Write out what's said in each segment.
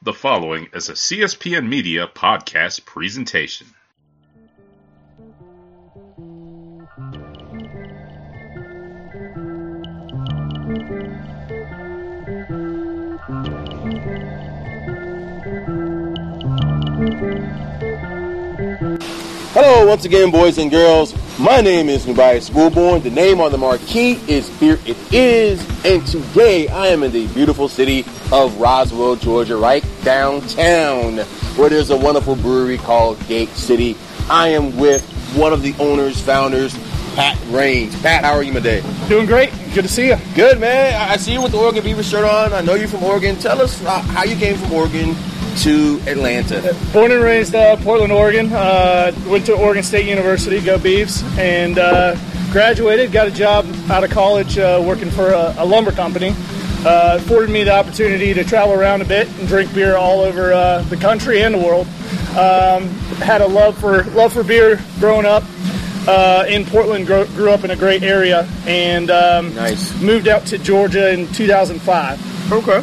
The following is a CSPN Media podcast presentation. Hello, once again, boys and girls. My name is Nubai Schoolborn. The name on the marquee is Beer It Is, and today I am in the beautiful city of Roswell, Georgia, right downtown, where there's a wonderful brewery called Gate City. I am with one of the owners, founders, Pat Rains. Pat, how are you today? Doing great. Good to see you. Good, man. I see you with the Oregon Beaver shirt on. I know you're from Oregon. Tell us uh, how you came from Oregon to Atlanta. Born and raised uh, Portland, Oregon. Uh, went to Oregon State University, go Beavs, and uh, graduated. Got a job out of college uh, working for a, a lumber company. Uh, afforded me the opportunity to travel around a bit and drink beer all over uh, the country and the world. Um, had a love for love for beer growing up. Uh, in Portland, grew, grew up in a great area, and um, Nice. moved out to Georgia in 2005. Okay.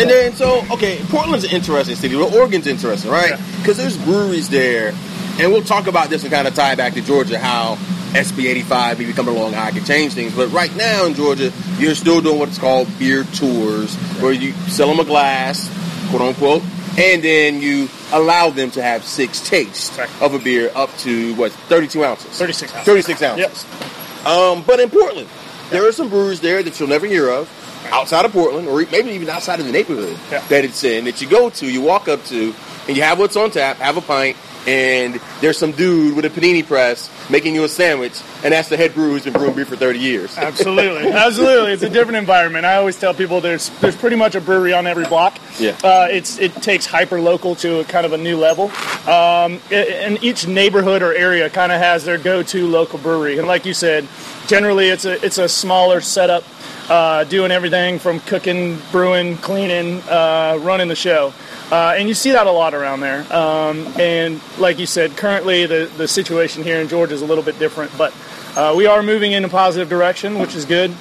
And then, so, okay, Portland's an interesting city. Well, Oregon's interesting, right? Yeah. Because there's breweries there, and we'll talk about this and kind of tie back to Georgia, how SB 85 maybe coming along, how it can change things. But right now in Georgia, you're still doing what's called beer tours, where you sell them a glass, quote unquote, and then you allow them to have six tastes Right. of a beer up to, what, 32 ounces? 36 ounces. 36 ounces. Yep. Um, but in Portland, there are some breweries there that you'll never hear of outside of Portland, or maybe even outside of the neighborhood Yeah. that it's in. That you go to, you walk up to, and you have what's on tap, have a pint, and there's some dude with a panini press making you a sandwich, and that's the head brewer who's been brewing beer for 30 years. Absolutely, absolutely. It's a different environment. I always tell people there's there's pretty much a brewery on every block. Yeah. Uh, it's it takes hyper local to a kind of a new level, um, and each neighborhood or area kind of has their go to local brewery. And like you said, generally it's a it's a smaller setup, uh, doing everything from cooking, brewing, cleaning, uh, running the show. Uh, and you see that a lot around there. Um, and like you said, currently the, the situation here in Georgia is a little bit different, but uh, we are moving in a positive direction, which is good.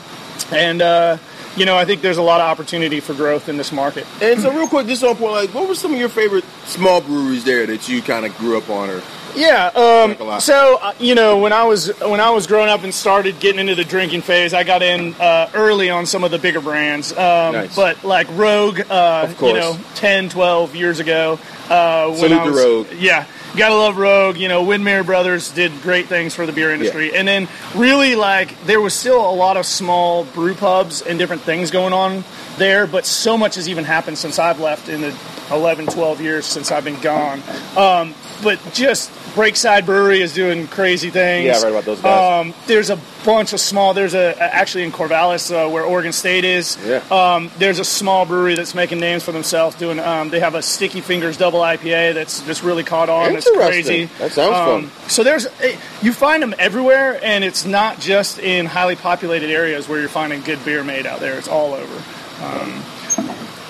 And, uh, you know, I think there's a lot of opportunity for growth in this market. And so, real quick, just on point, like, what were some of your favorite small breweries there that you kind of grew up on? Or Yeah. Um, so uh, you know, when I was when I was growing up and started getting into the drinking phase, I got in uh, early on some of the bigger brands. Um, Nice. But like Rogue, uh, you know, 10, 12 years ago. Uh, when Salute I was, Rogue. Yeah. Gotta love Rogue. You know, Widmer Brothers did great things for the beer industry. And then really like there was still a lot of small brew pubs and different things going on there, but so much has even happened since I've left in the 11, 12 years since I've been gone. Um, but just Breakside Brewery is doing crazy things. Yeah, I read about those guys. Um, there's a bunch of small. There's a actually in Corvallis uh, where Oregon State is. Yeah. Um, there's a small brewery that's making names for themselves. Doing. Um, they have a Sticky Fingers double IPA that's just really caught on. It's crazy. That sounds Um, fun. So there's eh, you find them everywhere, and it's not just in highly populated areas where you're finding good beer made out there. It's all over.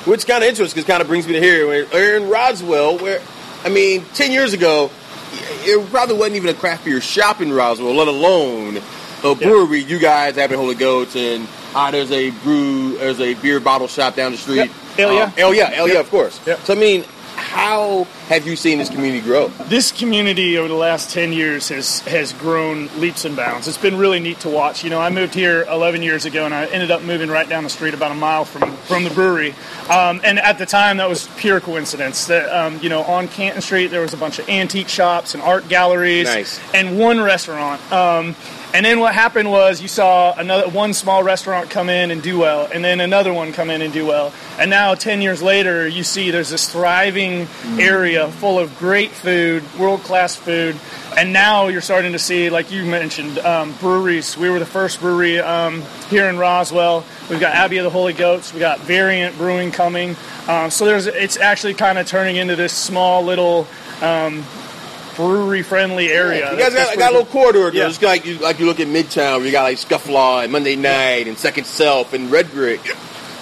Which kind of interesting, because kind of brings me to here. We're we're in Roswell, where, I mean, 10 years ago, it probably wasn't even a craft beer shop in Roswell, let alone a brewery. You guys having Holy Goats, and ah, there's a brew, there's a beer bottle shop down the street. Yep. Hell yeah. Um, hell yeah, hell yeah, of course. Yep. So, I mean, how have you seen this community grow? this community over the last 10 years has has grown leaps and bounds it's been really neat to watch you know i moved here 11 years ago and i ended up moving right down the street about a mile from from the brewery um, and at the time that was pure coincidence that um, you know on canton street there was a bunch of antique shops and art galleries Nice. and one restaurant um, and then what happened was you saw another one small restaurant come in and do well, and then another one come in and do well. And now, ten years later, you see there's this thriving area full of great food, world class food. And now you're starting to see, like you mentioned, um, breweries. We were the first brewery um, here in Roswell. We've got Abbey of the Holy Goats. We got Variant Brewing coming. Um, so there's, it's actually kind of turning into this small little um, brewery friendly area. You guys got, got a little corridor. Yeah. Yeah. It's like you like you look at Midtown, where you got like Scofflaw and Monday Night and Second Self and Red Brick,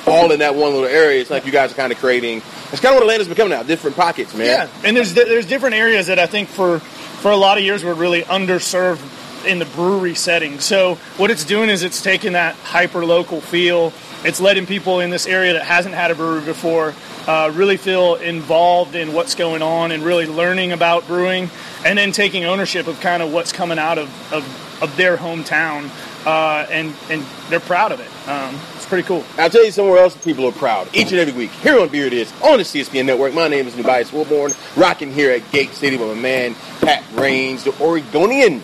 all in that one little area. It's like you guys are kind of creating. It's kind of what Atlanta's becoming now, different pockets, man. Yeah, and there's there's different areas that I think for for a lot of years were really underserved in the brewery setting. So what it's doing is it's taking that hyper local feel it's letting people in this area that hasn't had a brewery before uh, really feel involved in what's going on and really learning about brewing, and then taking ownership of kind of what's coming out of of, of their hometown, uh, and and they're proud of it. Um, it's pretty cool. I'll tell you somewhere else people are proud. Each and every week, here on Beer It Is, on the CSPN Network. My name is Nubias Wilborn, rocking here at Gate City with my man, Pat Rains, the Oregonian,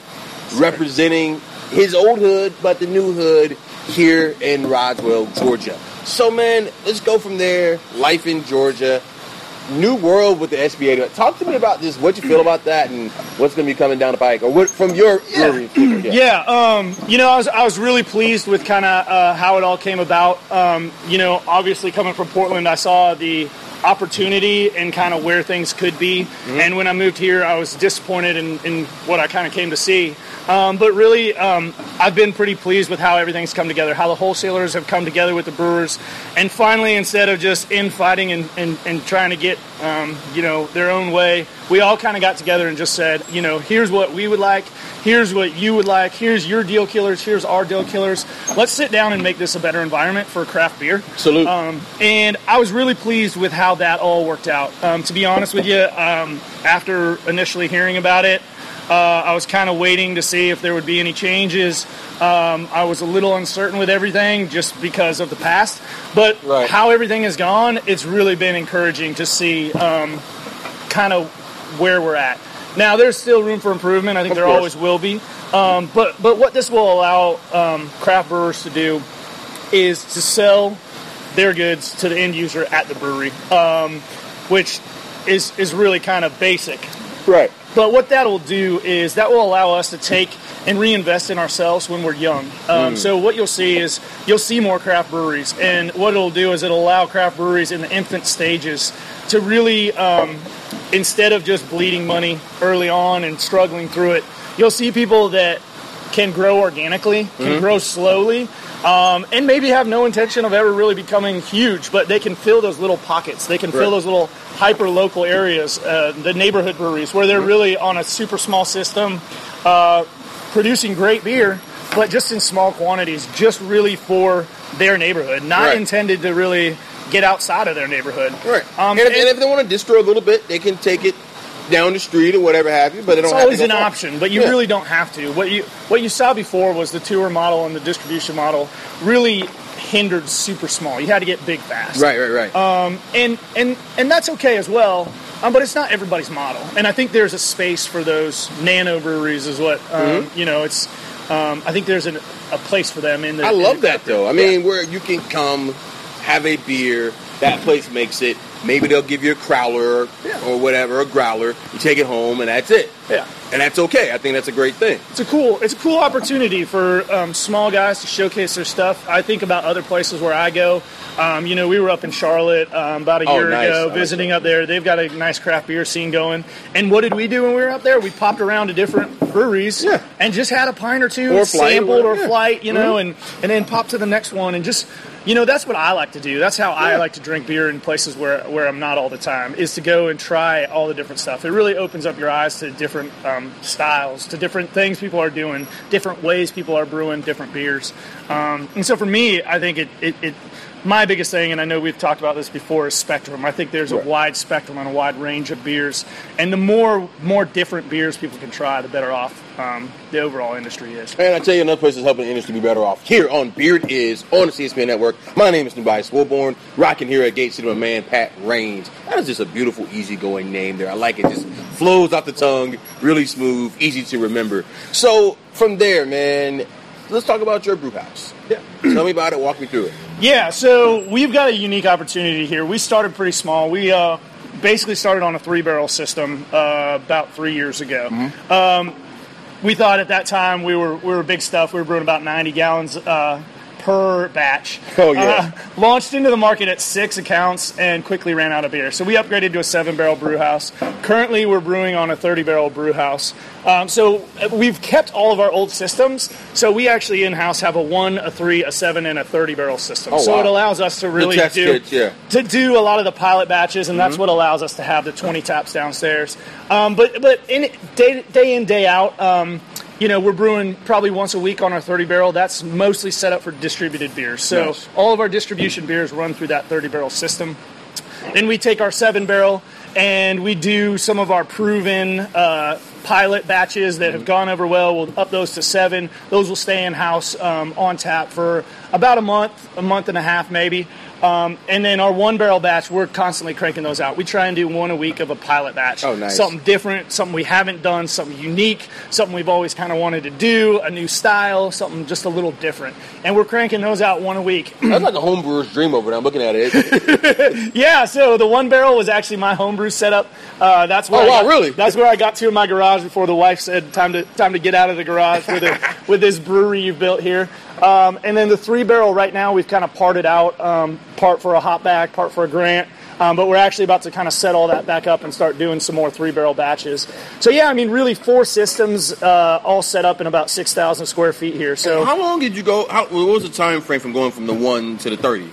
representing his old hood, but the new hood here in Roswell, Georgia. So, man, let's go from there. Life in Georgia. New world with the SBA. Talk to me about this. What you feel about that, and what's going to be coming down the pike, or what from your yeah. yeah. Um, you know, I was I was really pleased with kind of uh, how it all came about. Um, you know, obviously coming from Portland, I saw the opportunity and kind of where things could be. Mm-hmm. And when I moved here, I was disappointed in, in what I kind of came to see. Um, but really, um, I've been pretty pleased with how everything's come together, how the wholesalers have come together with the brewers, and finally, instead of just infighting and, and, and trying to get um, you know their own way, we all kind of got together and just said, you know, here's what we would like, here's what you would like, here's your deal killers, here's our deal killers. Let's sit down and make this a better environment for craft beer. Salute. Um, and I was really pleased with how that all worked out. Um, to be honest with you, um, after initially hearing about it. Uh, I was kind of waiting to see if there would be any changes. Um, I was a little uncertain with everything just because of the past. But right. how everything has gone, it's really been encouraging to see um, kind of where we're at. Now, there's still room for improvement. I think of there course. always will be. Um, but, but what this will allow um, craft brewers to do is to sell their goods to the end user at the brewery, um, which is, is really kind of basic. Right. But what that will do is that will allow us to take and reinvest in ourselves when we're young. Um, mm. So what you'll see is you'll see more craft breweries, and what it'll do is it'll allow craft breweries in the infant stages to really, um, instead of just bleeding money early on and struggling through it, you'll see people that can grow organically, can mm-hmm. grow slowly, um, and maybe have no intention of ever really becoming huge, but they can fill those little pockets. They can right. fill those little hyper local areas, uh, the neighborhood breweries, where they're mm-hmm. really on a super small system, uh, producing great beer, but just in small quantities, just really for their neighborhood, not right. intended to really get outside of their neighborhood. Right. Um, and, if, and, and if they want to distro a little bit, they can take it down the street or whatever have you. But it it's always an far. option, but you yeah. really don't have to. What you what you saw before was the tour model and the distribution model really hindered super small. You had to get big fast. Right, right, right. Um, and and and that's okay as well. Um, but it's not everybody's model, and I think there's a space for those nano breweries. Is what um, mm-hmm. you know. It's um, I think there's an, a place for them in the. I love the that though. I mean, yeah. where you can come, have a beer. That place makes it Maybe they'll give you a crowler yeah. or whatever, a growler. You take it home, and that's it. Yeah, and that's okay. I think that's a great thing. It's a cool, it's a cool opportunity for um, small guys to showcase their stuff. I think about other places where I go. Um, you know, we were up in Charlotte um, about a oh, year nice. ago visiting like up there. They've got a nice craft beer scene going. And what did we do when we were up there? We popped around to different breweries yeah. and just had a pint or two, or sampled or, or flight, you know, mm-hmm. and and then popped to the next one and just you know that's what I like to do. That's how yeah. I like to drink beer in places where where I'm not all the time. Is to go and try all the different stuff. It really opens up your eyes to different um, styles, to different things people are doing, different ways people are brewing different beers. Um, and so for me, I think it, it, it my biggest thing, and I know we've talked about this before, is spectrum. I think there's a wide spectrum and a wide range of beers, and the more more different beers people can try, the better off um, the overall industry is. And I tell you, another place that's helping the industry be better off here on Beer It Is on the CSPN Network. My name is Nubias Wilborn, rocking here at Gate City with my man Pat Rains. That is just a beautiful, easygoing name there. I like it. Just flows off the tongue, really smooth, easy to remember. So from there, man, let's talk about your brew house. Yeah. Tell me about it. Walk me through it. Yeah. So we've got a unique opportunity here. We started pretty small. We uh, basically started on a three barrel system uh, about three years ago. Mm-hmm. Um, we thought at that time we were we were big stuff. We were brewing about 90 gallons uh, per batch. Oh yeah. Uh, launched into the market at six accounts and quickly ran out of beer. So we upgraded to a seven barrel brew house. Currently, we're brewing on a 30 barrel brew house. Um, so uh, we've kept all of our old systems. So we actually in house have a one, a three, a seven, and a 30 barrel system. Oh, so wow. it allows us to really do yeah. to do a lot of the pilot batches, and mm-hmm. that's what allows us to have the 20 taps downstairs. Um, but but in day day in day out. Um, you know, we're brewing probably once a week on our 30 barrel. That's mostly set up for distributed beers. So Nice. all of our distribution beers run through that 30 barrel system. Then we take our seven barrel and we do some of our proven uh, pilot batches that have gone over well. We'll up those to seven. Those will stay in house um, on tap for about a month, a month and a half maybe. Um, and then our one barrel batch, we're constantly cranking those out. We try and do one a week of a pilot batch. Oh, nice. Something different, something we haven't done, something unique, something we've always kind of wanted to do, a new style, something just a little different. And we're cranking those out one a week. That's like a homebrewer's dream over there. I'm looking at it. Yeah, so the one barrel was actually my homebrew setup. Uh, that's where Oh, I wow, got- really? That's where I got to in my garage before the wife said time to time to get out of the garage with it, with this brewery you've built here. Um, and then the three barrel right now we've kind of parted out, um, part for a hop back, part for a grant. Um, but we're actually about to kind of set all that back up and start doing some more three barrel batches. So yeah, I mean, really four systems uh, all set up in about six thousand square feet here. So How long did you go? How, what was the time frame from going from the one to the thirty?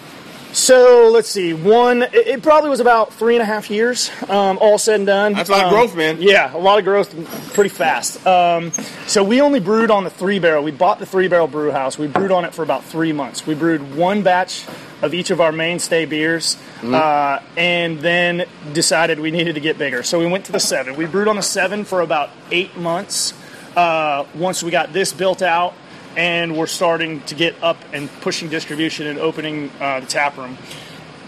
So let's see. One, it, it probably was about three and a half years, um, all said and done. That's a lot of Um, growth, man. Yeah, a lot of growth, pretty fast. Um, so we only brewed on the three barrel. We bought the three barrel brew house. We brewed on it for about three months. We brewed one batch of each of our mainstay beers, Mm-hmm. uh, and then decided we needed to get bigger. So we went to the seven. We brewed on the seven for about eight months. Uh, once we got this built out, and we're starting to get up and pushing distribution and opening uh, the tap room.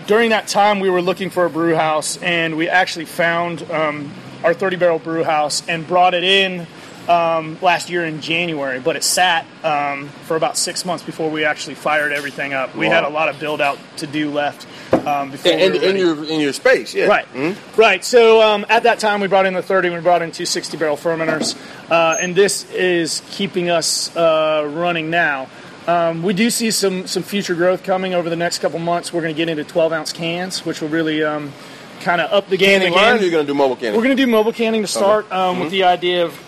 During that time, we were looking for a brew house, and we actually found um, our 30 barrel brew house and brought it in um, last year in January. But it sat um, for about six months before we actually fired everything up. We Wow. had a lot of build out to do left um, before In, we in, were in ready. your in your space, yeah. Right, right. So um, at that time, we brought in the 30, we brought in two 60 barrel fermenters, uh, and this is keeping us uh, running now. Um, we do see some some future growth coming over the next couple months. We're going to get into 12 ounce cans, which will really um, kind of up the game Canning again. line, you're gonna do mobile canning? We're going to do mobile canning to start um, Mm-hmm. with the idea of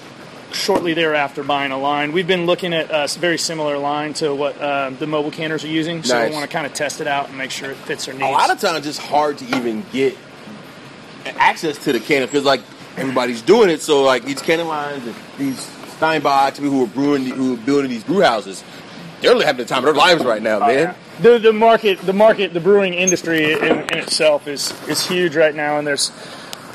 shortly thereafter buying a line. We've been looking at a very similar line to what uh, the mobile canners are using, so Nice. we want to kind of test it out and make sure it fits our needs. a lot of times it's hard to even get access to the cannon because like everybody's doing it. So like these cannon lines and these Steinbachs, people who are brewing, who are building these brew houses, they're really having the time of their lives right now, man. the the market the market the brewing industry in, in itself is is huge right now and there's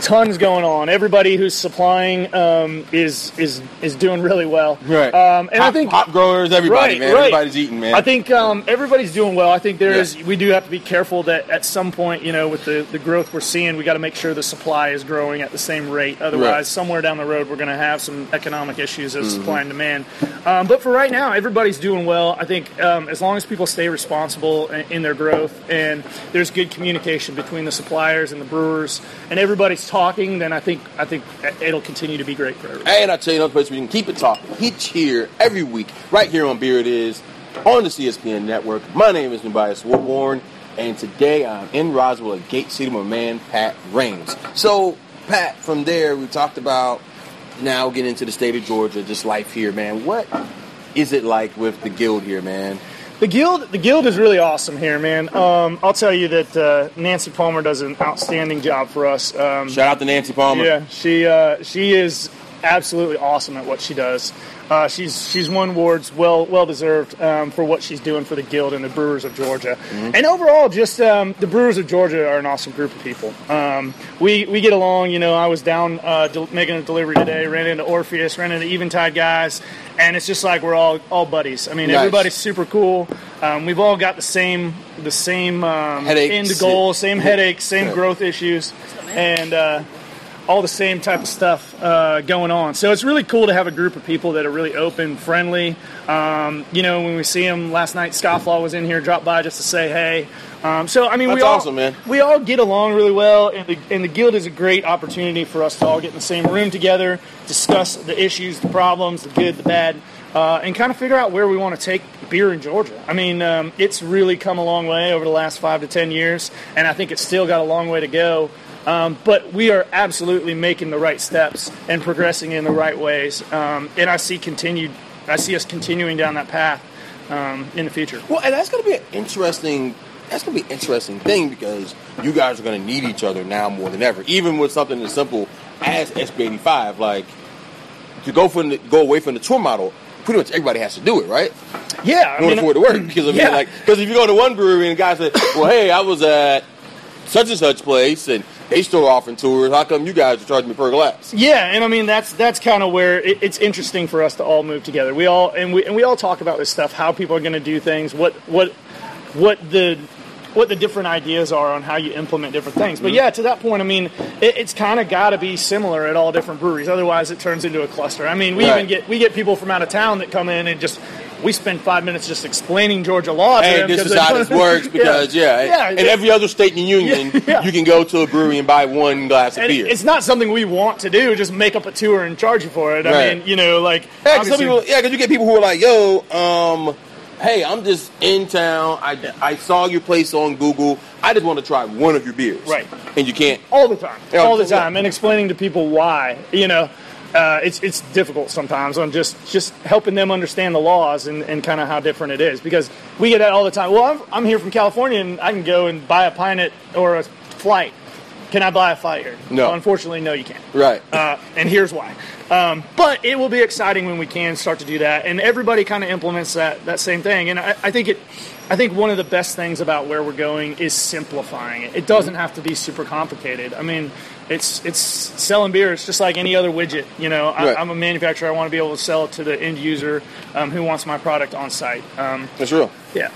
tons going on everybody who's supplying um, is is is doing really well Right. um, and I think hop growers, everybody, Right, man. right. Everybody's eating, man. I think um, everybody's doing well. I think there Yeah. We do have to be careful that at some point, you know, with the, the growth we're seeing, we got to make sure the supply is growing at the same rate. Otherwise, Right. somewhere down the road, we're going to have some economic issues of Mm-hmm. supply and demand. Um, but for right now, everybody's doing well. I think um, as long as people stay responsible in, in their growth and there's good communication between the suppliers and the brewers, and everybody's talking, then I think I think it'll continue to be great for everybody. And I tell you another place we can keep it talking. Hitch here every week, right here on Beer It Is, on the CSPN network. My name is Nubias Warborn, and today I'm in Roswell at Gate City with my man Pat Rains. So, Pat, from there we talked about now getting into the state of Georgia, just life here, man. What is it like with the guild here, man? The guild, the guild is really awesome here, man. Um, I'll tell you that uh, Nancy Palmer does an outstanding job for us. Um, Shout out to Nancy Palmer. yeah, she uh, she is absolutely awesome at what she does. Uh, she's she's won awards, well well deserved um, for what she's doing for the guild and the Brewers of Georgia. And overall, just um, the Brewers of Georgia are an awesome group of people. Um, we we get along. You know, I was down uh, del- making a delivery today, ran into Orpheus, ran into Eventide guys, and it's just like we're all all buddies. I mean, Nice. everybody's super cool. Um, we've all got the same the same um, Headaches. end goal, same headaches, same growth issues, and. Uh, all the same type of stuff uh, going on. So it's really cool to have a group of people that are really open, friendly. Um, you know, when we see them last night, Scofflaw was in here, dropped by just to say hey. Um, so I mean, we That's all awesome, man. we all get along really well, and the, and the guild is a great opportunity for us to all get in the same room together, discuss the issues, the problems, the good, the bad. Uh, and kind of figure out where we want to take beer in Georgia. I mean, um, it's really come a long way over the last five to ten years, and I think it's still got a long way to go. Um, but we are absolutely making the right steps and progressing in the right ways. Um, and I see continued, I see us continuing down that path um, in the future. Well, and that's going to be an interesting. That's going to be an interesting thing because you guys are going to need each other now more than ever. Even with something as simple as SB85, like to go from the, go away from the tour model, pretty much everybody has to do it, right? Yeah, I In order mean, for it to work, because I mean, yeah. like, because if you go to one brewery and the guy said, "Well, hey, I was at such and such place and they still offering tours. How come you guys are charging me per glass?" Yeah, and I mean that's that's kind of where it, it's interesting for us to all move together. We all and we and we all talk about this stuff, how people are going to do things, what what what the what the different ideas are on how you implement different things. But mm-hmm. yeah, to that point, I mean, it, it's kind of got to be similar at all different breweries. Otherwise, it turns into a cluster. I mean, we Right. even get we get people from out of town that come in and just. We spend five minutes just explaining Georgia law. To Hey, this is how this works because yeah, yeah, in every other state in the union, Yeah, yeah. you can go to a brewery and buy one glass of beer. it's not something we want to do. Just make up a tour and charge you for it. I Right. mean, you know, like Yeah, because yeah, you get people who are like, "Yo, um, hey, I'm just in town. I, I saw your place on Google. I just want to try one of your beers." Right. And you can't. all the time, Yeah, all the yeah. time, and explaining to people why. You know, uh, it's it's difficult sometimes on just just helping them understand the laws and, and kind of how different it is because we get that all the time. Well, I'm, I'm here from California and I can go and buy a pint or a flight. Can I buy a flight here? No. Well, unfortunately, no, you can't. Right. Uh, and here's why. Um, but it will be exciting when we can start to do that, and everybody kind of implements that that same thing. And I, I think it, I think one of the best things about where we're going is simplifying it. It doesn't have to be super complicated. I mean, it's it's selling beer. It's just like any other widget. You know, I, Right. I'm a manufacturer. I want to be able to sell it to the end user um, who wants my product on site. Um, That's real. yeah.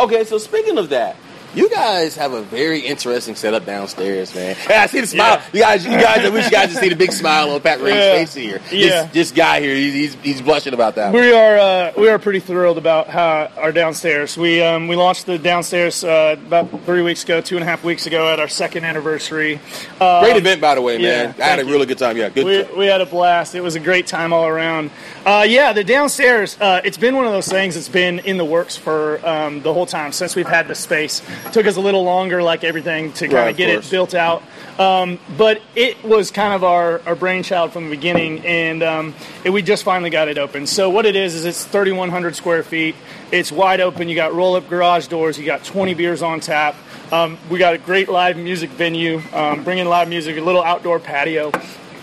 Okay, so speaking of that, you guys have a very interesting setup downstairs, man. I see the smile. Yeah. You guys, you guys, I wish you guys could see the big smile on Pat Ray's Yeah. face here. Yeah. This, this guy here, he's, he's, he's blushing about that. We are uh, we are pretty thrilled about how our downstairs. We um, we launched the downstairs uh, about three weeks ago, two and a half weeks ago at our second anniversary. Uh, Great event, by the way, man. yeah, I had a really good time. Yeah, good. we, we had a blast. It was a great time all around. Uh, yeah, the downstairs. Uh, it's been one of those things that's been in the works for um, the whole time since we've had the space. Took us a little longer, like everything, to kind Right, of get it built out. Um, but it was kind of our, our brainchild from the beginning, and um, it, we just finally got it open. So what it is is it's 3,100 square feet. It's wide open. You got roll-up garage doors. You got 20 beers on tap. Um, we got a great live music venue, um, bringing live music, a little outdoor patio,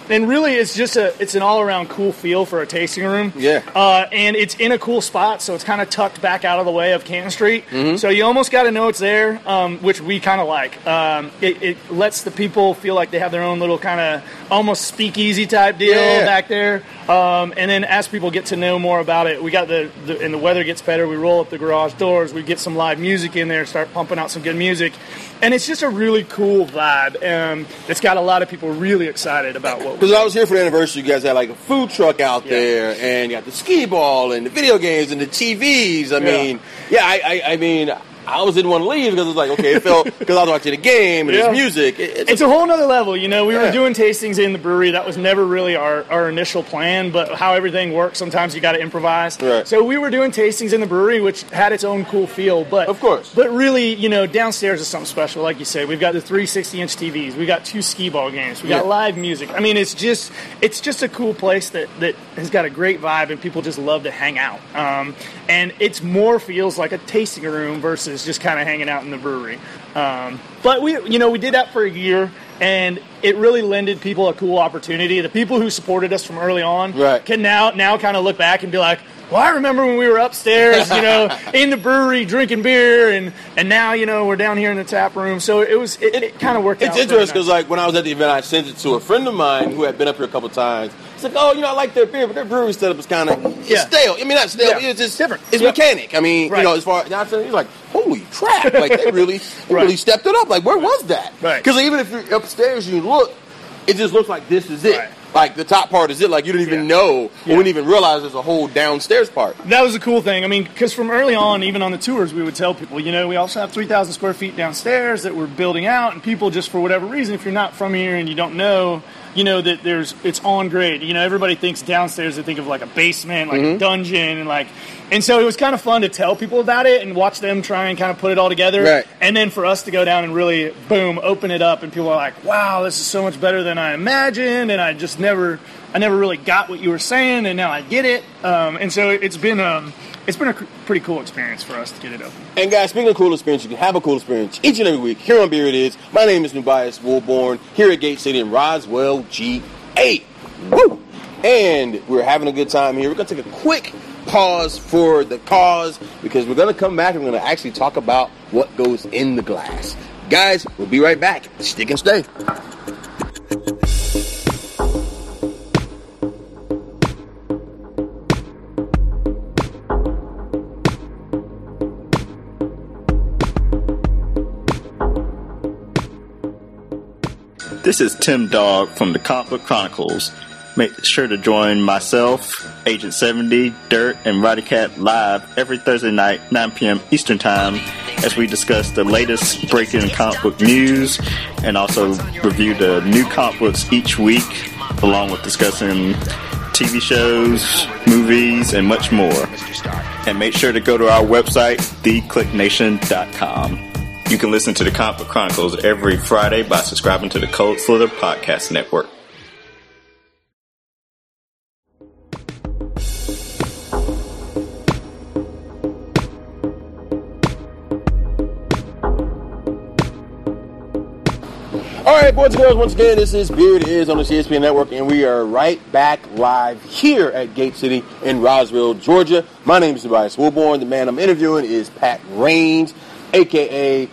and really it's just a it's an all-around cool feel for a tasting room. Yeah. Uh, and it's in a cool spot, so it's kind of tucked back out of the way of Canton Street. Mm-hmm. So you almost got to know it's there, um, which we kind of like. Um, it, it lets the people feel like they have their own little kind of almost speakeasy type deal Yeah. back there. Um, and then as people get to know more about it, we got the, the and the weather gets better. We roll up the garage doors. We get some live music in there, start pumping out some good music, and it's just a really cool vibe. Um, it's got a lot of people really excited about what. Because I was here for the anniversary, you guys had like a food truck out Yeah. there, and you got the skee ball and the video games and the TVs. I mean, yeah, I, I, I mean, I was didn't want to leave because it was like, okay, it felt because I was watching the game and Yeah. there's music. It, it's, It's a whole nother level, you know. We Yeah. were doing tastings in the brewery. That was never really our, our initial plan, but how everything works, sometimes you got to improvise. Right. So we were doing tastings in the brewery, which had its own cool feel. But Of course. but really, you know, downstairs is something special. Like you said, we've got the 360 inch TVs. We got two skee ball games. We got Yeah. live music. I mean, it's just it's just a cool place that that has got a great vibe, and people just love to hang out. Um, and it's more feels like a tasting room versus just kind of hanging out in the brewery. Um, but we, you know, we did that for a year, and it really lended people a cool opportunity. The people who supported us from early on Right. can now now kind of look back and be like. Well, I remember when we were upstairs, you know, in the brewery drinking beer, and, and now, you know, we're down here in the tap room. So it was, it, it, kind of worked It's interesting because, nice. like, when I was at the event, I sent it to a friend of mine who had been up here a couple times. He's like, "Oh, you know, I like their beer, but their brewery setup is kind of Yeah. stale. I mean, not stale. Yeah. It's just Different. It's Yep. mechanic. I mean, Right. you know, as far as he's like, "Holy crap! Like they really, they Right. really stepped it up. Like, where was that? Right. Because even if you're upstairs, and you look, it just looks like this is it. Right. Like the top part is it. Like you didn't even Yeah. know, or Yeah. wouldn't even realize there's a whole downstairs part. that was a cool thing. I mean, because from early on, even on the tours, we would tell people, you know, we also have 3,000 square feet downstairs that we're building out, and people just for whatever reason, if you're not from here and you don't know, you know that there's it's on grade. You know, everybody thinks downstairs they think of like a basement, like a mm-hmm. dungeon, and like, and so it was kind of fun to tell people about it and watch them try and kind of put it all together, Right. and then for us to go down and really boom open it up, and people are like, wow, this is so much better than I imagined, and I just never. I never really got what you were saying, and now I get it. Um, and so it's been um, it's been a pretty cool experience for us to get it open. And guys, speaking of cool experience, you can have a cool experience each and every week here on Beer It Is. My name is Nubias Woolborn here at Gate City in Roswell, G8. Woo! and we're having a good time here. We're gonna take a quick pause for the cause because we're gonna come back and we're gonna actually talk about what goes in the glass. Guys, we'll be right back. Stick and stay. This is Tim Dog from the Comic Book Chronicles. Make sure to join myself, Agent 70, Dirt, and Roddy Cat live every Thursday night, 9 p.m. Eastern Time, as we discuss the latest breaking comic book news and also review the new comic books each week, along with discussing TV shows, movies, and much more. And make sure to go to our website, theclicknation.com. You can listen to the Comic Book Chronicles every Friday by subscribing to the Cold Slither Podcast Network. All right, boys and girls, once again, this is Beer It Is on the CSPN Network, and we are right back live here at Gate City in Roswell, Georgia. My name is Tobias Wilborn. The man I'm interviewing is Pat Rains, aka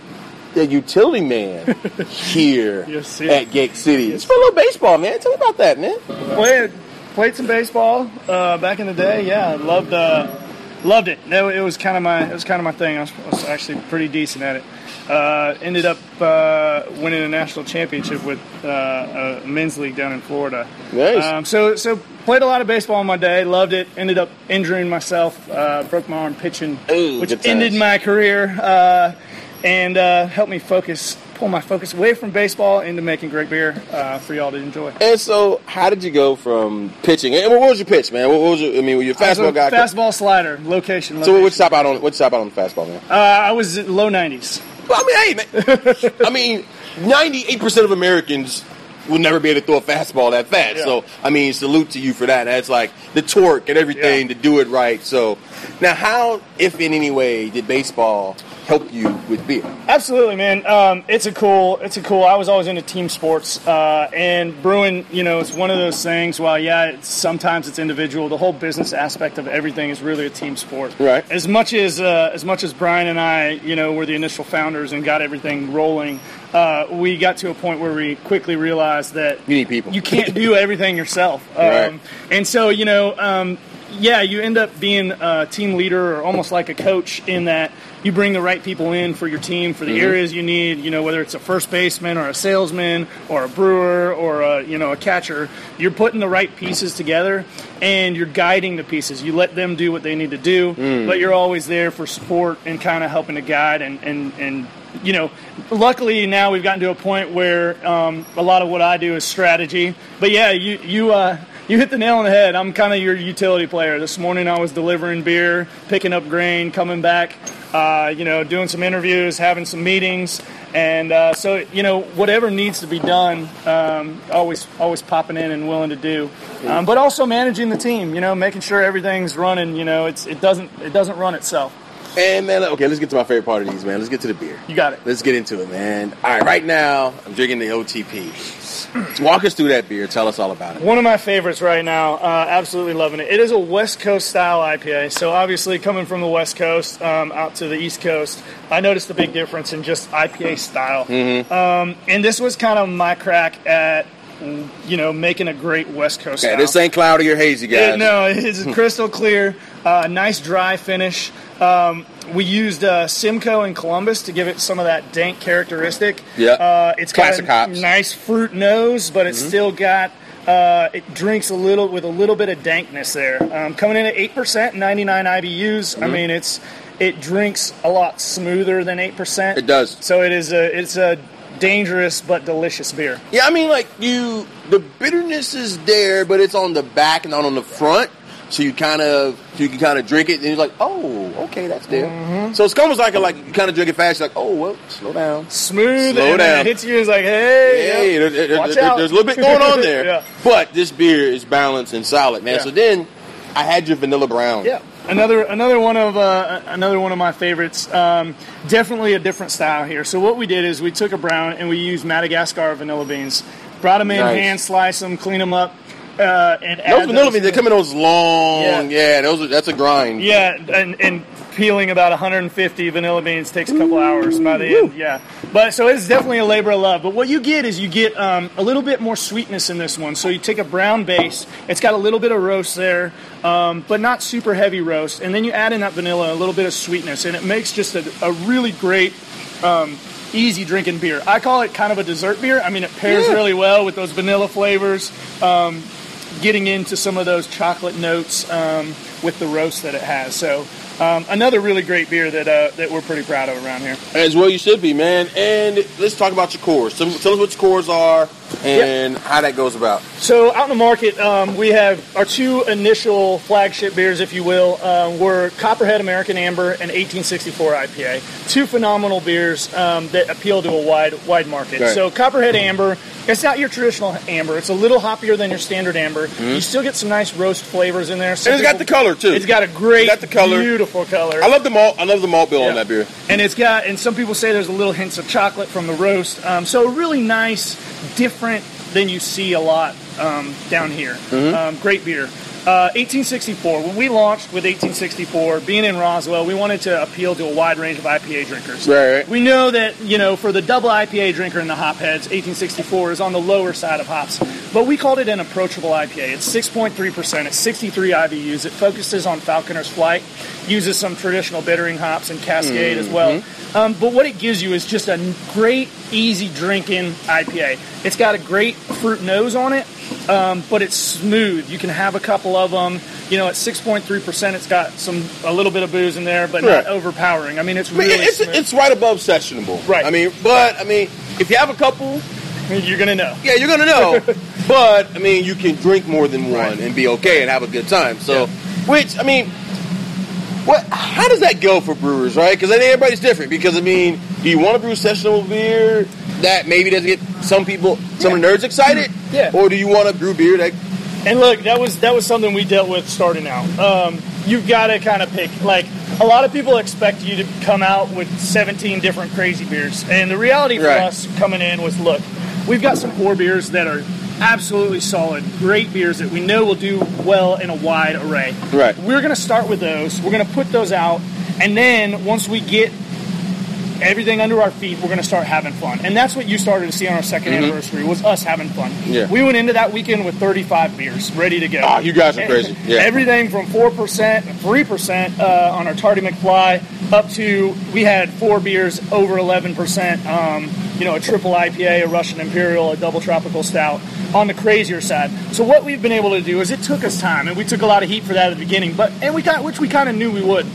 the utility man here Yes, at Gate City. It's for a little baseball, man. Tell me about that, man. Played played some baseball uh, back in the day. Yeah, loved uh, loved it. No, it was kind of my it was kind of my thing. I was, I was actually pretty decent at it. Uh, ended up uh, winning a national championship with uh, a men's league down in Florida. Nice. Um, so so played a lot of baseball in my day. Loved it. Ended up injuring myself. Uh, broke my arm pitching, Ooh, which ended my career. And uh, helped me focus, pull my focus away from baseball into making great beer uh, for y'all to enjoy. And so, how did you go from pitching? And what was your pitch, man? What was your? I mean, were you a fastball a guy? Fastball slider, location. So, location. what stop out on? What stop out on the fastball, man? Uh, I was low 90s. Well, I mean, hey, man. I mean, ninety-eight percent of Americans will never be able to throw a fastball that fast. Yeah. So, I mean, salute to you for that. That's like the torque and everything Yeah. to do it right. So, now, how, if in any way, did baseball help you with beer? Absolutely, man. Um, it's a cool. It's a cool. I was always into team sports, uh, and brewing. You know, it's one of those things. While yeah, it's, sometimes it's individual. The whole business aspect of everything is really a team sport. Right. As much as uh, as much as Brian and I, you know, were the initial founders and got everything rolling. Uh, we got to a point where we quickly realized that You need people. You can't do everything yourself. Right. Um, and so, you know, um, yeah, you end up being a team leader or almost like a coach in that you bring the right people in for your team for the Mm-hmm. areas you need. You know, whether it's a first baseman or a salesman or a brewer or a you know a catcher, you're putting the right pieces together and you're guiding the pieces. You let them do what they need to do, Mm. but you're always there for support and kind of helping to guide and and and you know, luckily now we've gotten to a point where um, a lot of what I do is strategy. But yeah, you you uh, you hit the nail on the head. I'm kind of your utility player. This morning I was delivering beer, picking up grain, coming back, uh, you know, doing some interviews, having some meetings, and uh, so you know whatever needs to be done, um, always always popping in and willing to do. Um, but also managing the team, you know, making sure everything's running. You know, it's it doesn't it doesn't run itself. And man, okay, let's get to my favorite part of these, man. Let's get to the beer. You got it. Let's get into it, man. All right, right now I'm drinking the OTP. Walk us through that beer. Tell us all about it. One of my favorites right now. Uh, absolutely loving it. It is a West Coast style IPA. So obviously, coming from the West Coast um, out to the East Coast, I noticed a big difference in just IPA style. Mm-hmm. Um, and this was kind of my crack at, you know, making a great West Coast Okay, style. this ain't cloudy or hazy, guys. It- no, it's crystal clear. Uh, nice dry finish. Um, we used uh, Simcoe in Columbus to give it some of that dank characteristic. Yeah. Uh, it's Classic got a hops. nice fruit nose, but it's still got. Uh, it drinks a little with a little bit of dankness there. Um, coming in at eight percent, ninety nine IBUs. I mean, it's it drinks a lot smoother than eight percent. It does. So it is a it's a dangerous but delicious beer. Yeah, I mean, like you, the bitterness is there, but it's on the back and not on the front. So you kind of, you can kind of drink it, and you're like, oh, okay, that's there. Mm-hmm. So it's almost like a, like you kind of drink it fast. You're like, oh, well, slow down. Smooth Slow and down. it hits you. It's like, hey, Hey, yep, there- there- there- there's a little bit going on there. yeah. But this beer is balanced and solid, man. Yeah. So then I had your vanilla brown. Yeah, another another one of uh, another one of my favorites. Um, definitely a different style here. So what we did is we took a brown and we used Madagascar vanilla beans, brought them in, Nice. hand slice them, clean them up. Uh, and Those vanilla beans, they come in those long. Yeah. Yeah, those are, that's a grind. Yeah, and, and peeling about 150 vanilla beans takes a couple hours by the end. Yeah, but so it's definitely a labor of love. But what you get is you get um, a little bit more sweetness in this one. So you take a brown base, it's got a little bit of roast there, um, but not super heavy roast, and then you add in that vanilla, a little bit of sweetness, and it makes just a, a really great. Um, Easy drinking beer. I call it kind of a dessert beer. I mean, it pairs Yeah. really well with those vanilla flavors. Um, getting into some of those chocolate notes um, with the roast that it has. So um, another really great beer that uh, that we're pretty proud of around here. As well, you should be, man. And let's talk about your cores. Tell, tell us what your cores are and how that goes about. So out in the market, um, we have our two initial flagship beers, if you will, um, were Copperhead American Amber and 1864 IPA. Two phenomenal beers um, that appeal to a wide wide market. Right. So Copperhead Amber, it's not your traditional amber. It's a little hoppier than your standard amber. You still get some nice roast flavors in there. Mm-hmm. And it's got the color too. It's got a great, It's got the color. beautiful color. I love the malt. I love the malt bill on that beer. And it's got, and some people say there's a little hints of chocolate from the roast. Um, so really nice, different than you see a lot um, down here. Mm-hmm. Um, great beer. Uh, 1864. When we launched with 1864, being in Roswell, we wanted to appeal to a wide range of IPA drinkers. Right, right. We know that you know for the double IPA drinker in the hopheads, 1864 is on the lower side of hops, but we called it an approachable IPA. It's 6.3 percent. It's 63 IBUs. It focuses on Falconer's Flight, uses some traditional bittering hops and Cascade as well. Um, but what it gives you is just a great, easy drinking IPA. It's got a great fruit nose on it, um, but it's smooth. You can have a couple of them. You know, at 6.3 percent, it's got some a little bit of booze in there, but Right. not overpowering. I mean, it's I mean, really it's smooth. it's right above sessionable. Right. I mean, but I mean, if you have a couple, You're gonna know. yeah, you're gonna know. but I mean, you can drink more than one Right. and be okay and have a good time. So, Yeah. which I mean, what? How does that go for brewers, right? Because I think everybody's different. Because I mean, do you want to brew sessionable beer that maybe doesn't get some people, some the nerds excited? Yeah. Or do you want to brew beer that? And look, that was that was something we dealt with starting out. Um, you've got to kind of pick. Like a lot of people expect you to come out with 17 different crazy beers, and the reality for Right. us coming in was, look, we've got some core beers that are absolutely solid, great beers that we know will do well in a wide array. Right. We're going to start with those. We're going to put those out, and then once we get everything under our feet, we're going to start having fun. And that's what you started to see on our 2nd anniversary was us having fun. Mm-hmm. Yeah. We went into that weekend with 35 beers ready to go. Ah, you guys are crazy. Yeah. Everything from 4%, 3% uh, on our Tardy McFly up to we had four beers over 11%, um, you know, a triple IPA, a Russian Imperial, a double tropical stout on the crazier side. So what we've been able to do is it took us time and we took a lot of heat for that at the beginning, but and we got which we kind of knew we would.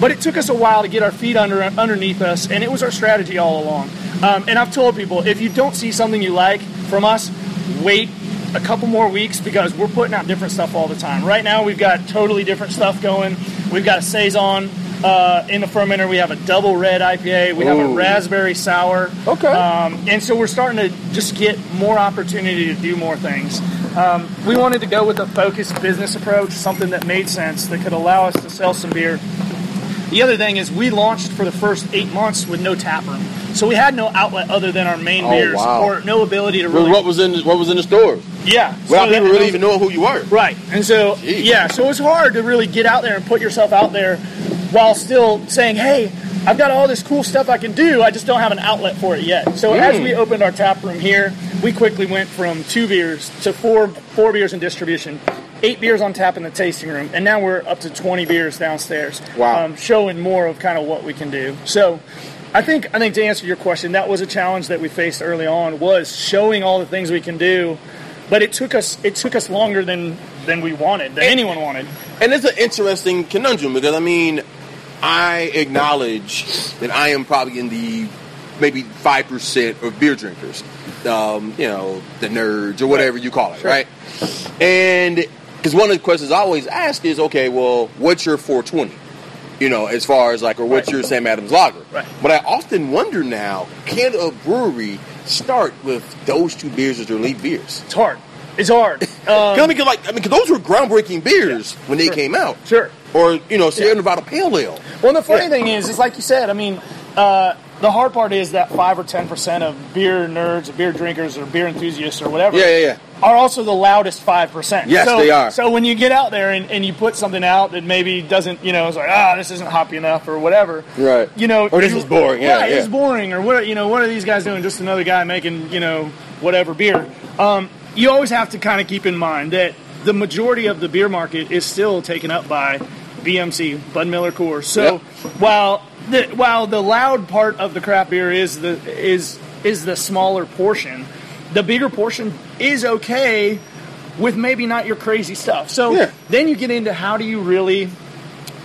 But it took us a while to get our feet under underneath us, and it was our strategy all along. Um, and I've told people if you don't see something you like from us, wait a couple more weeks because we're putting out different stuff all the time. Right now, we've got totally different stuff going. We've got a saison uh, in the fermenter. We have a double red IPA. We have a raspberry sour. Okay. Um, and so we're starting to just get more opportunity to do more things. Um, we wanted to go with a focused business approach, something that made sense that could allow us to sell some beer. The other thing is we launched for the first eight months with no tap room, so we had no outlet other than our main Oh, beers, wow. or no ability to really. what was in what was in the stores? yeah, Without so people really even knowing who you were. Right. And so, Jeez. yeah, so it's hard to really get out there and put yourself out there while still saying, hey, I've got all this cool stuff I can do. I just don't have an outlet for it yet. So as Mm. we opened our tap room here, we quickly went from two beers to four four beers in distribution, eight beers on tap in the tasting room, and now we're up to 20 beers downstairs. Wow. Um, showing more of kind of what we can do. So I think I think to answer your question, that was a challenge that we faced early on was showing all the things we can do. But it took us it took us longer than than we wanted, than anyone wanted. And it's an interesting conundrum because I mean, I acknowledge that I am probably in the maybe five percent of beer drinkers, um, you know, the nerds or whatever you call it, right? And because one of the questions I always ask is, okay, well, what's your 420? You know, as far as like, or what's Right. your Sam Adams lager? Right. But I often wonder now, can a brewery start with those two beers as their lead beers? It's hard. It's hard. Um, I mean, like, I mean, 'cause those were groundbreaking beers when they Sure. came out. sure. Or you know, Sierra Yeah. Nevada Pale Ale. Well, the funny Yeah. thing is, is like you said. I mean, uh, the hard part is that five or ten percent of beer nerds, or beer drinkers, or beer enthusiasts, or whatever. Yeah, yeah, yeah. are also the loudest five percent. Yes, so, they are. So when you get out there and, and you put something out that maybe doesn't, you know, it's like ah, this isn't hoppy enough or whatever. Right. You know, Or this you- is boring, yeah, yeah. it's boring. Or what? You know, what are these guys doing? Just another guy making, you know, whatever beer. Um, you always have to kind of keep in mind that the majority of the beer market is still taken up by BMC, Bud Miller Coors. So Yep. while the while the loud part of the craft beer is the is is the smaller portion, the bigger portion is okay with maybe not your crazy stuff. So Yeah. then you get into how do you really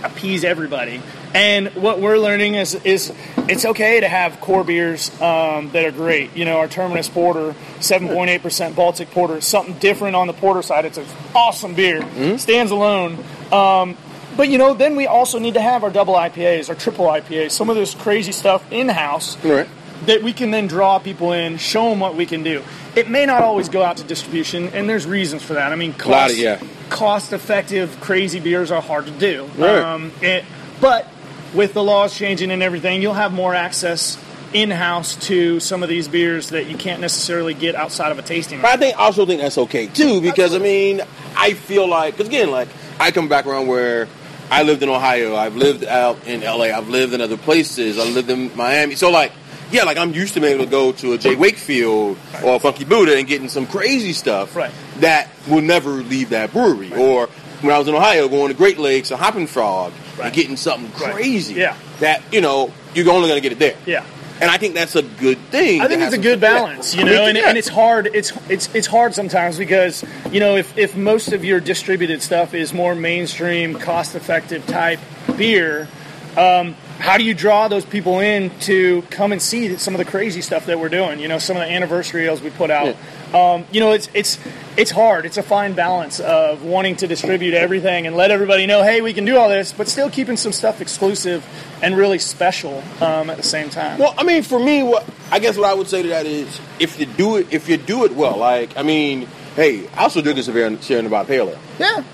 appease everybody. And what we're learning is is it's okay to have core beers um, that are great. You know, our Terminus Porter, seven point eight percent Baltic Porter, something different on the porter side. It's an awesome beer, stands alone. Um, but you know, then we also need to have our double IPAs, our triple IPAs, some of this crazy stuff in house Right. that we can then draw people in, show them what we can do. It may not always go out to distribution, and there's reasons for that. I mean, cost, of, yeah. cost effective crazy beers are hard to do. Right. Um, it, but with the laws changing and everything, you'll have more access in-house to some of these beers that you can't necessarily get outside of a tasting room. But I think I also think that's okay too because I mean I feel like because again like I come back around where I lived in Ohio, I've lived out in LA, I've lived in other places, I lived in Miami, so like yeah, like I'm used to being able to go to a J. Wakefield or a Funky Buddha and getting some crazy stuff Right. that will never leave that brewery. Or when I was in Ohio, going to Great Lakes or Hoppin' Frog Right. and getting something Right. crazy. Yeah. that you know you're only going to get it there. Yeah. And I think that's a good thing. I think it's a good yeah. balance, you know, and, yeah. and it's hard. It's it's it's hard sometimes because you know if if most of your distributed stuff is more mainstream, cost-effective type beer, um, how do you draw those people in to come and see some of the crazy stuff that we're doing? You know, some of the anniversary ales we put out. Um, you know, it's it's it's hard. It's a fine balance of wanting to distribute everything and let everybody know, hey, we can do all this, but still keeping some stuff exclusive and really special um, at the same time. Well, I mean, for me, what I guess what I would say to that is, if you do it, if you do it well, like I mean, hey, I also drink this Sierra Sierra Nevada Pale Ale. yeah,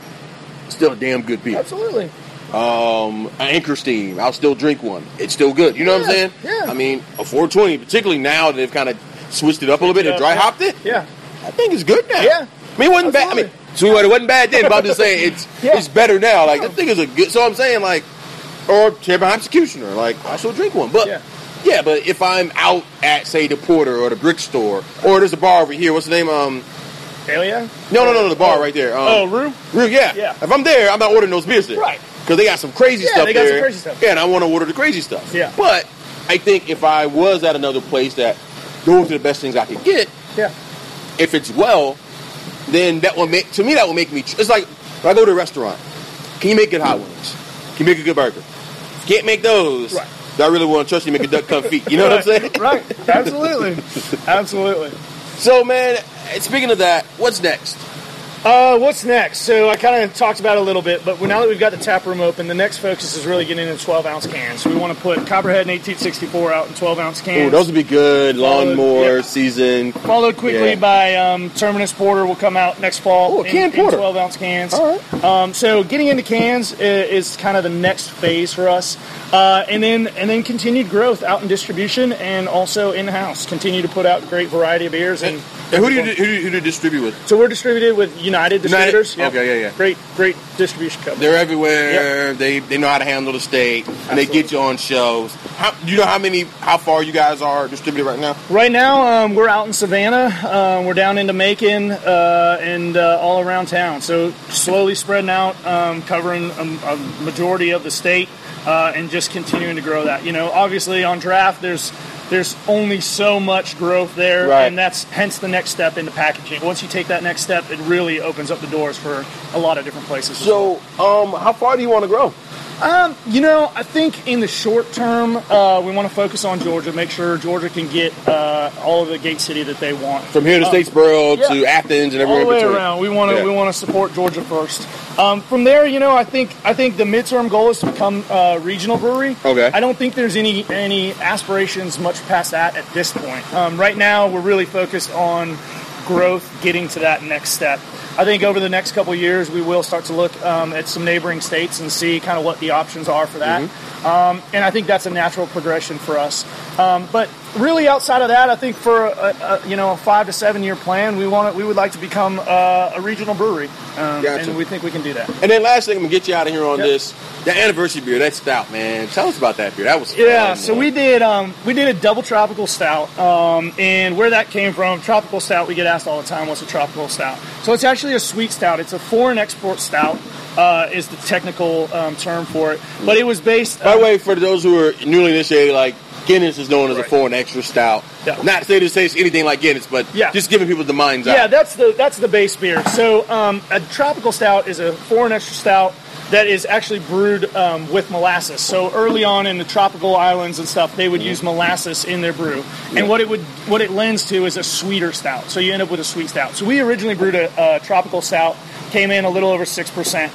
Still a damn good beer. absolutely. Um, an Anchor Steam, I'll still drink one. It's still good. You know what I'm saying? yeah. I mean, a 420, particularly now that they've kind of switched it up a little bit and Yeah, dry hopped it. Yeah. I think it's good now. Yeah. I mean, it wasn't bad. I mean, so it wasn't bad then, but I'm just saying it's Yeah. it's better now. Like, I think it's a good. So I'm saying like, or Champion Executioner. Like, I still drink one, but. Yeah. Yeah, but if I'm out at say the Porter or the Brick Store, or there's a bar over here, what's the name? Um, Alien? no, no, no, no, the bar right there. Um, Oh, Rue? Rue, yeah. Yeah. If I'm there, I'm not ordering those beers there. Right. Because they got some crazy Yeah, stuff they got some crazy stuff. Yeah, and I want to order the crazy stuff. Yeah. But I think if I was at another place that those are the best things I could get, Yeah. If it's well, then that will make to me that will make me. It's like when I go to a restaurant. Can you make good hot wings? Can you make a good burger? Can't make those. Right. I really want to trust you to make a duck confit. You know what I'm saying? Right. Absolutely. Absolutely. So, man, speaking of that, what's next? Uh, what's next? So I kind of talked about it a little bit, but now that we've got the tap room open, the next focus is really getting into 12 ounce cans. So we want to put Copperhead and 1864 out in 12 ounce Oh, cans. those would be good. Followed- Lawnmower yeah. season. Followed quickly Yeah. by um, Terminus Porter will come out next fall Oh, a in, canned in porter. 12 ounce cans. All right. Um, so getting into cans is, is kind of the next phase for us, uh, and then and then continued growth out in distribution and also in house. Continue to put out great variety of beers and. And who do you who do you, who do you distribute with? So we're distributed with United Distributors. Yep. Okay, yeah, yeah. Great, great distribution company. They're everywhere. They they know how to handle the state, and they get you on shows. How, do you know how many, how far you guys are distributed right now? Right now, um, we're out in Savannah. Uh, we're down into Macon uh, and uh, all around town. So slowly spreading out, um, covering a, a majority of the state, uh, and just continuing to grow that. You know, obviously on draft, there's there's only so much growth there, Right. and that's hence the next step into packaging. Once you take that next step, it really opens up the doors for a lot of different places. as well. So, um, how far do you want to grow? Um, you know, I think in the short term, uh, we want to focus on Georgia, make sure Georgia can get uh, all of the gate city that they want. From here to Um, Statesboro yeah. to Athens and everywhere all the way in between. around. We want to Yeah. we want to support Georgia first. Um, from there, you know, I think I think the midterm goal is to become a regional brewery. Okay. I don't think there's any any aspirations much past that at this point. Um, right now, we're really focused on growth, getting to that next step. I think over the next couple years, we will start to look um, at some neighboring states and see kind of what the options are for that. Mm-hmm. Um, and I think that's a natural progression for us. Um, but really, outside of that, I think for a, a, you know a five to seven year plan, we want we would like to become uh, a regional brewery, um, Gotcha. and we think we can do that. And then last thing, I'm gonna get you out of here on Yep. this. The anniversary beer, that stout, man. Tell us about that beer. That was Yeah, fun, so man. we did um, we did a double tropical stout, um, and where that came from, tropical stout. We get asked all the time, "What's a tropical stout?" So it's actually a sweet stout. It's a foreign export stout, uh, is the technical um, term for it. But it was based. By the uh, way, for those who are newly initiated, like Guinness is known as a foreign extra stout. Yeah. Not to say this tastes anything like Guinness, but Yeah. just giving people the mind's Yeah, eye. that's the that's the base beer. So um, a tropical stout is a foreign extra stout that is actually brewed um, with molasses. So early on in the tropical islands and stuff, they would use molasses in their brew, and what it would what it lends to is a sweeter stout. So you end up with a sweet stout. So we originally brewed a, a tropical stout, came in a little over six percent.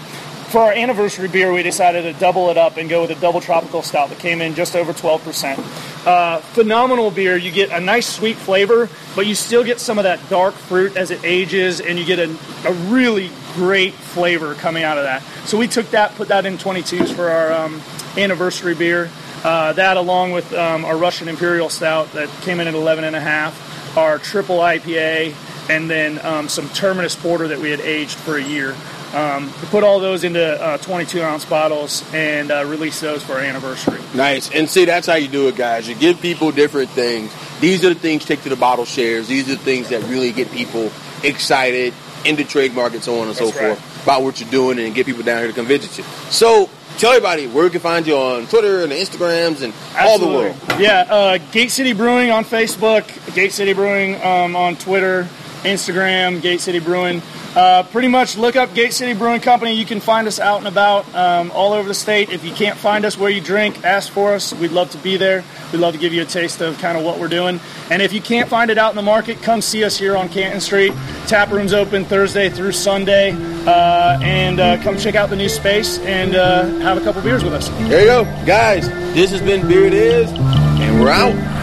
For our anniversary beer, we decided to double it up and go with a double tropical stout that came in just over 12%. Uh, phenomenal beer. You get a nice sweet flavor, but you still get some of that dark fruit as it ages, and you get a, a really great flavor coming out of that. So we took that, put that in 22s for our um, anniversary beer. Uh, that, along with um, our Russian Imperial Stout that came in at 11 and a half, our triple IPA, and then um, some Terminus Porter that we had aged for a year. Um, we put all those into uh, 22 ounce bottles and uh, release those for our anniversary. Nice. And see, that's how you do it, guys. You give people different things. These are the things take to the bottle shares. These are the things that really get people excited in the trade market, so on and so right. forth, about what you're doing and get people down here to come visit you. So tell everybody where you can find you on Twitter and the Instagrams and all the world. Yeah, uh, Gate City Brewing on Facebook, Gate City Brewing um, on Twitter, Instagram, Gate City Brewing. Uh, pretty much look up Gate City Brewing Company. You can find us out and about um, all over the state. If you can't find us where you drink, ask for us. We'd love to be there. We'd love to give you a taste of kind of what we're doing. And if you can't find it out in the market, come see us here on Canton Street. Tap room's open Thursday through Sunday. Uh, and uh, come check out the new space and uh, have a couple beers with us. There you go. Guys, this has been Beer It Is, and we're out.